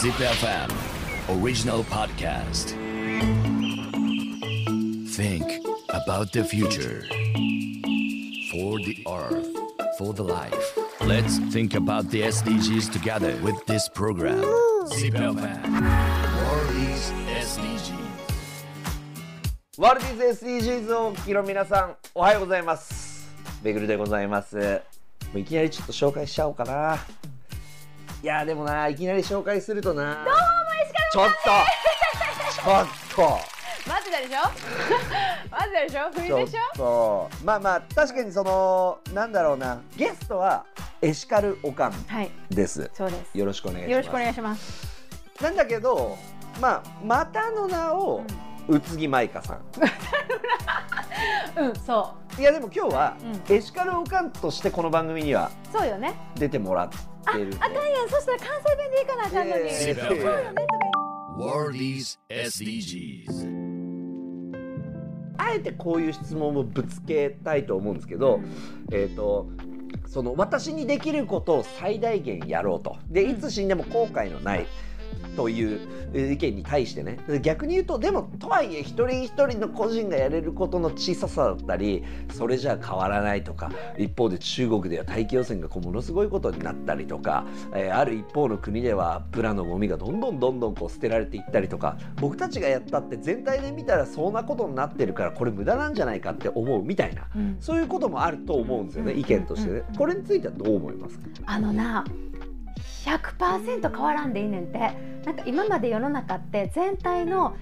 Zip FM original podcast. Think about the future. For the earth, for the life. Let's think about the SDGs together with this program. Zip FM World is SDGs. ワールディズ SDGs をお聞きの皆さんおはようございますベグルでございますもういきなりちょっと紹介しちゃおうかないやでもないきなり紹介するとな。どうもちょっとちょっと。マジでしょ？マジでしょ？冬でしちょっと。まあまあ確かにそのなんだろうな。ゲストはエシカルオカンょはい。です。そうです。よろしくお願いします。よろしくお願いします。なんだけどまあまたの名を宇津木舞香さん。うんそいやでも今日は、うエシカルオカンとしてこの番組にはうそうよね。出てもらっあかんやん。そしたら関西弁でいいかなあかんのに。いやいやいやそうよね World is SDGs. あえてこういう質問をぶつけたいと思うんですけど、えっ、とその私にできることを最大限やろうと。でいつ死んでも後悔のないというえー意見に対してね。で逆に言うとでもとはいえ一人一人の個人がやれることの小ささだったりそれじゃ変わらないとか一方で中国では大気汚染がこうものすごいことになったりとか、えーある一方の国ではプラのゴミがどんどんどんどんこう捨てられていったりとか僕たちがやったって全体で見たらそんなことになってるからこれ無駄なんじゃないかって思うみたいなうん。そういうこともあると思うんですよね、うん意見としてね。うん。これについてはどう思いますか？あのな100%変わらんでいいねんて。なんか今まで世の中って全体の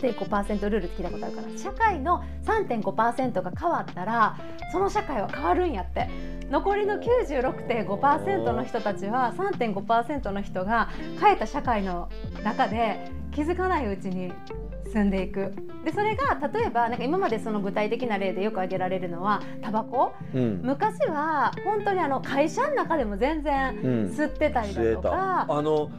3.5%ルールって聞いたことあるから社会の3.5%が変わったらその社会は変わるんやって。残りの96.5%の人たちは3.5%の人が変えた社会の中で気づかないうちに進んでいく。でそれが例えばなんか今までその具体的な例でよく挙げられるのはタバコ。うん。昔は本当にあの会社の中でも全然うん。吸ってたりだとか、あの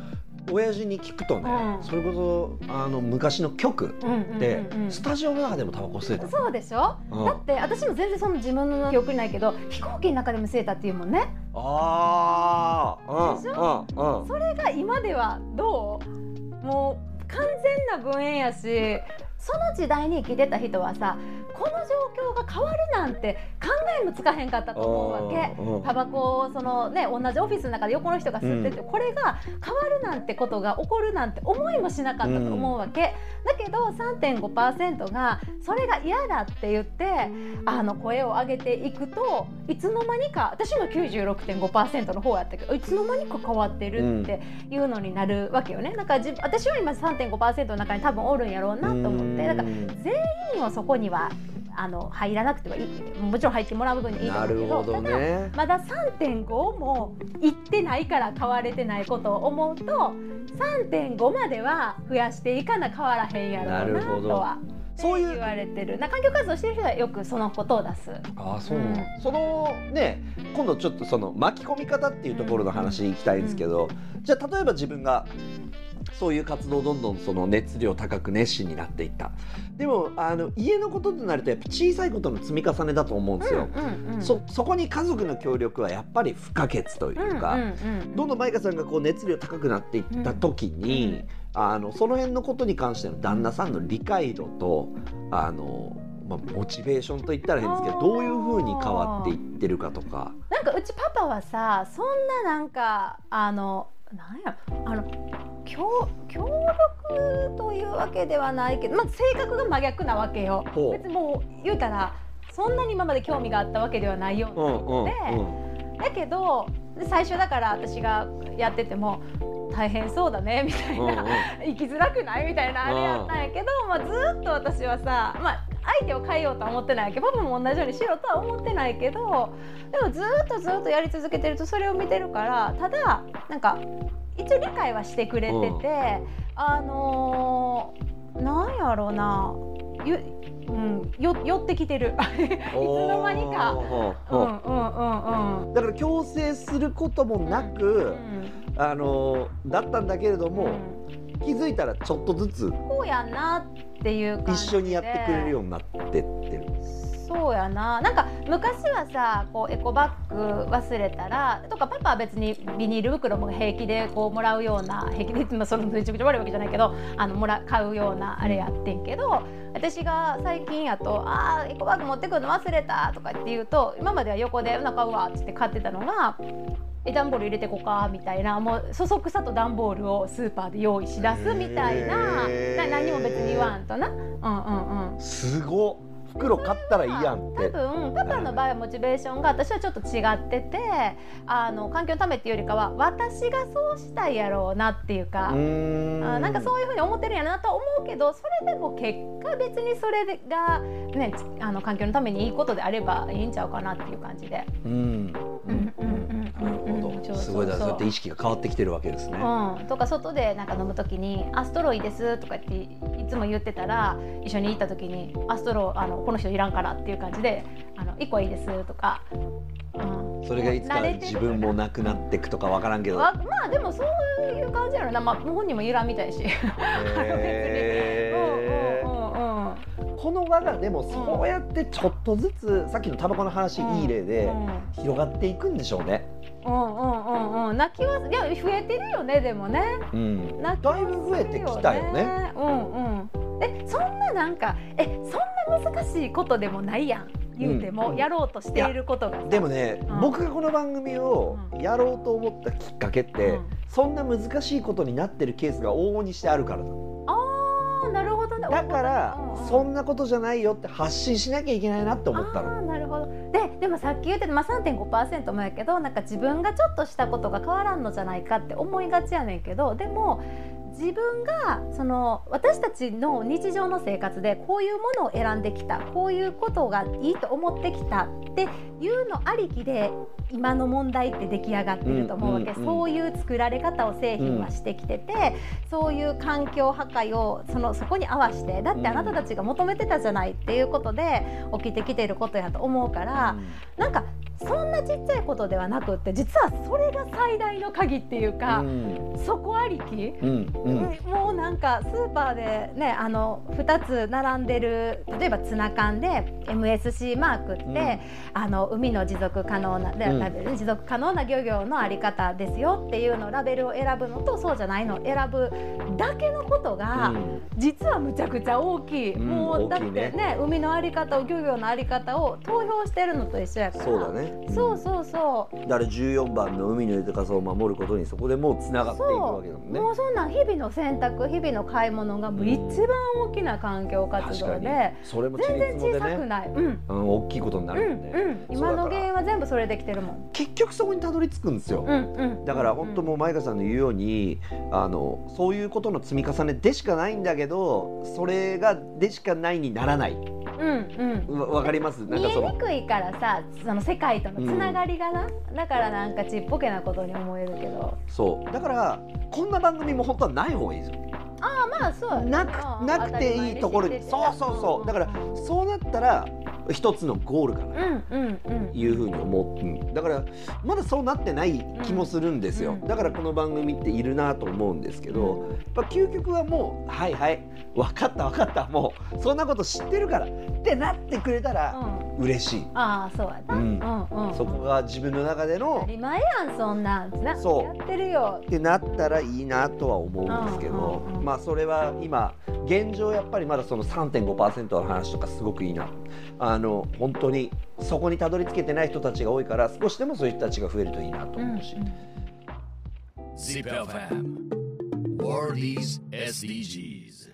親父に聞くとね、うん。それこそあの昔の局うんうんうんうん。で、スタジオの中でもタバコ吸えたそうでしょ、うん。だって私も全然その自分の記憶にないけど飛行機の中でも吸えたっていうもんね。ああでしうんうん。それが今ではどう？もう完全な分煙やしその時代に生きてた人はさ状況が変わるなんて考えもつかへんかったと思うわけ。うんうんタバコをそのね同じオフィスの中で横の人が吸ってて、これが変わるなんてことが起こるなんて思いもしなかったと思うわけ、だけど3.5%がそれが嫌だって言ってあの声を上げていくといつの間にか私も96.5%の方やったけどいつの間にか変わってるっていうのになるわけよね。だから自私は今3.5%の中に多分おるんやろうなと思って。だから全員をそこにはあの入らなくてはいいもちろん入ってもらう部分にいいとな思うけどどただねまだ3.5もいってないから変われてないことを思うと3.5までは増やしていかな変わらへんやろうななるほどとは。そういう言われてるな環境活動してる人はよくそのことを出す。あそう、うんそのね今度ちょっとその巻き込み方っていうところの話いきたいんですけど、じゃあ例えば自分がそういう活動をどんどんその熱量高く熱心になっていった。でもあの家のこととなるとやっぱ小さいことの積み重ねだと思うんですよ、うんうんそそこに家族の協力はやっぱり不可欠というか、うんうんうん。どんどんマイカさんがこう熱量高くなっていった時に、うんあのその辺のことに関しての旦那さんの理解度とあの、まあ、モチベーションといったら変ですけどどういうふうに変わっていってるかとか。なんかうちパパはさそんななんかあのなんやあの協協力というわけではないけど、まあ、性格が真逆なわけよ。ほう。別にもう言うたらそんなに今まで興味があったわけではないようなうんうんでだけどで最初だから私がやってても大変そうだねみたいな、生きづらくないみたいなあれやったんやけど、まあ、ずっと私はさ、まあ、相手を変えようとは思ってないけ。どパパも同じようにしろとは思ってないけどでもずっとずっとやり続けてるとそれを見てるからただなんか一応理解はしてくれてて、あのーなんやろうな。ゆ、うん、よ寄ってきてる。いつの間にか。うんうんうんうん。だから強制することもなく、あのだったんだけれども、気づいたらちょっとずつこうやんなっていう感じで。一緒にやってくれるようになってってる。そうやな。なんか昔はさこうエコバッグ忘れたらとかパパは別にビニール袋も平気でこうもらうような平気でってそのめちゃくちゃ悪いわけじゃないけどあのもら買うようなあれやってんけど私が最近やと「あーエコバッグ持ってくるの忘れた」とかって言うと今までは横で「うな買うわ」っつって買ってたのがえ段ボール入れてこかみたいなもうそそくさと段ボールをスーパーで用意し出すみたいな。な何も別に言わんとな。うんうんうん。すごっ袋買ったらいいやんって。多分パパの場合はモチベーションが私はちょっと違っててあの環境のためっていうよりかは私がそうしたいやろうなっていうか。うなんかそういうふうに思ってるんやなとは思うけどそれでも結果別にそれが、ね、ちあの環境のためにいいことであればいいんちゃうかなっていう感じで。うん。うんうんうんなるほど。すごいだそうやって意識が変わってきてるわけですね。うん、とか外でなんか飲む時に「あストローいいです」とかっていつも言ってたら一緒に行った時に「あストローあのこの人いらんから」っていう感じで「あの1個いいです」とか、うん、それがいつか自分もなくなっていくとかわからんけど。わまあでもそういう感じやろな、まあ、本人もいらんみたいし。へー。うんうんうんうん。この輪がでもそうやってちょっとずつさっきのタバコの話いい例で広がっていくんでしょうね。うんうんうんうん。泣きはいや増えてるよねでもね。うん、泣きだいぶ増えてきたよね。うんうん。えそんななんかえそんな難しいことでもないやん言うても、うんやろうとしていることがさ。でもね、うん。僕がこの番組をやろうと思ったきっかけって、うん。そんな難しいことになってるケースが往々にしてあるからだだから、そんなことじゃないよって発信しなきゃいけないなって思ったの。なるほど。ででもさっき言ってた、まあ、3.5%もやけどなんか自分がちょっとしたことが変わらんのじゃないかって思いがちやねんけどでも自分がその私たちの日常の生活でこういうものを選んできたこういうことがいいと思ってきたっていうのありきで今の問題って出来上がってると思うわけ、うんうんうんそういう作られ方を製品はしてきてて、そういう環境破壊をそのそこに合わせてだってあなたたちが求めてたじゃないっていうことで起きてきてることやと思うから、なんかそんなちっちゃいことではなくって実はそれが最大の鍵っていううか、ん。そこありき、うんうん。もうなんかスーパーでねあの2つ並んでる例えばツナ缶で MSC マークって、うん。あの海の持続可能な、でうん。ラベル持続可能な漁業のあり方ですよっていうのラベルを選ぶのとそうじゃないのを選ぶだけのことが、うん。実はむちゃくちゃ大きい、うん。もうだってねね海のあり方を漁業のあり方を投票してるのと一緒やから。そうだね。そうそうそう。だから14番の海の豊かさを守ることにそこでもうつながっていくわけだもんね。もう。そんなん。日々の選択日々の買い物がもう一番大きな環境活動でそれもち全然小さくね、ない、うん。うん、大きいことになうんるもんね。うん、今の原因は全部それできてるもん。結局そこにたどり着くんですよ。うんうん、だから本当もう前川さんの言うようにあのそういうことの積み重ねでしかないんだけどそれがでしかないにならないうんうん。わわかります？なん見えかその。にくいからさその世界とのつながりがな、だからなんかちっぽけなことに思えるけど。そう。だからこんな番組も本当はない方がいいですよああまあそうやなくなくていいところ。にそうそうそう。だからそうなったら一つのゴールかな。うんうんうん。いうふうに思う、うんだからまだそうなってない気もするんですよ、うん。だからこの番組っているなと思うんですけど、やっぱ究極はもうはいはい分かった分かったもうそんなこと知ってるからってなってくれたらうん嬉しい、ああそうやな、ううん。んうんうん、そこが自分の中で当のたり前やんそんなん。なそう。やってるよ。ってなったらいいなとは思うんですけど、うんうんうん。まあそれは今現状やっぱりまだその3.5%の話とかすごくいいな。あの本当にそこにたどり着けてない人たちが多いから少しでもそういう人たちが増えるといいなとうん思うし。ZipFM World is SDGs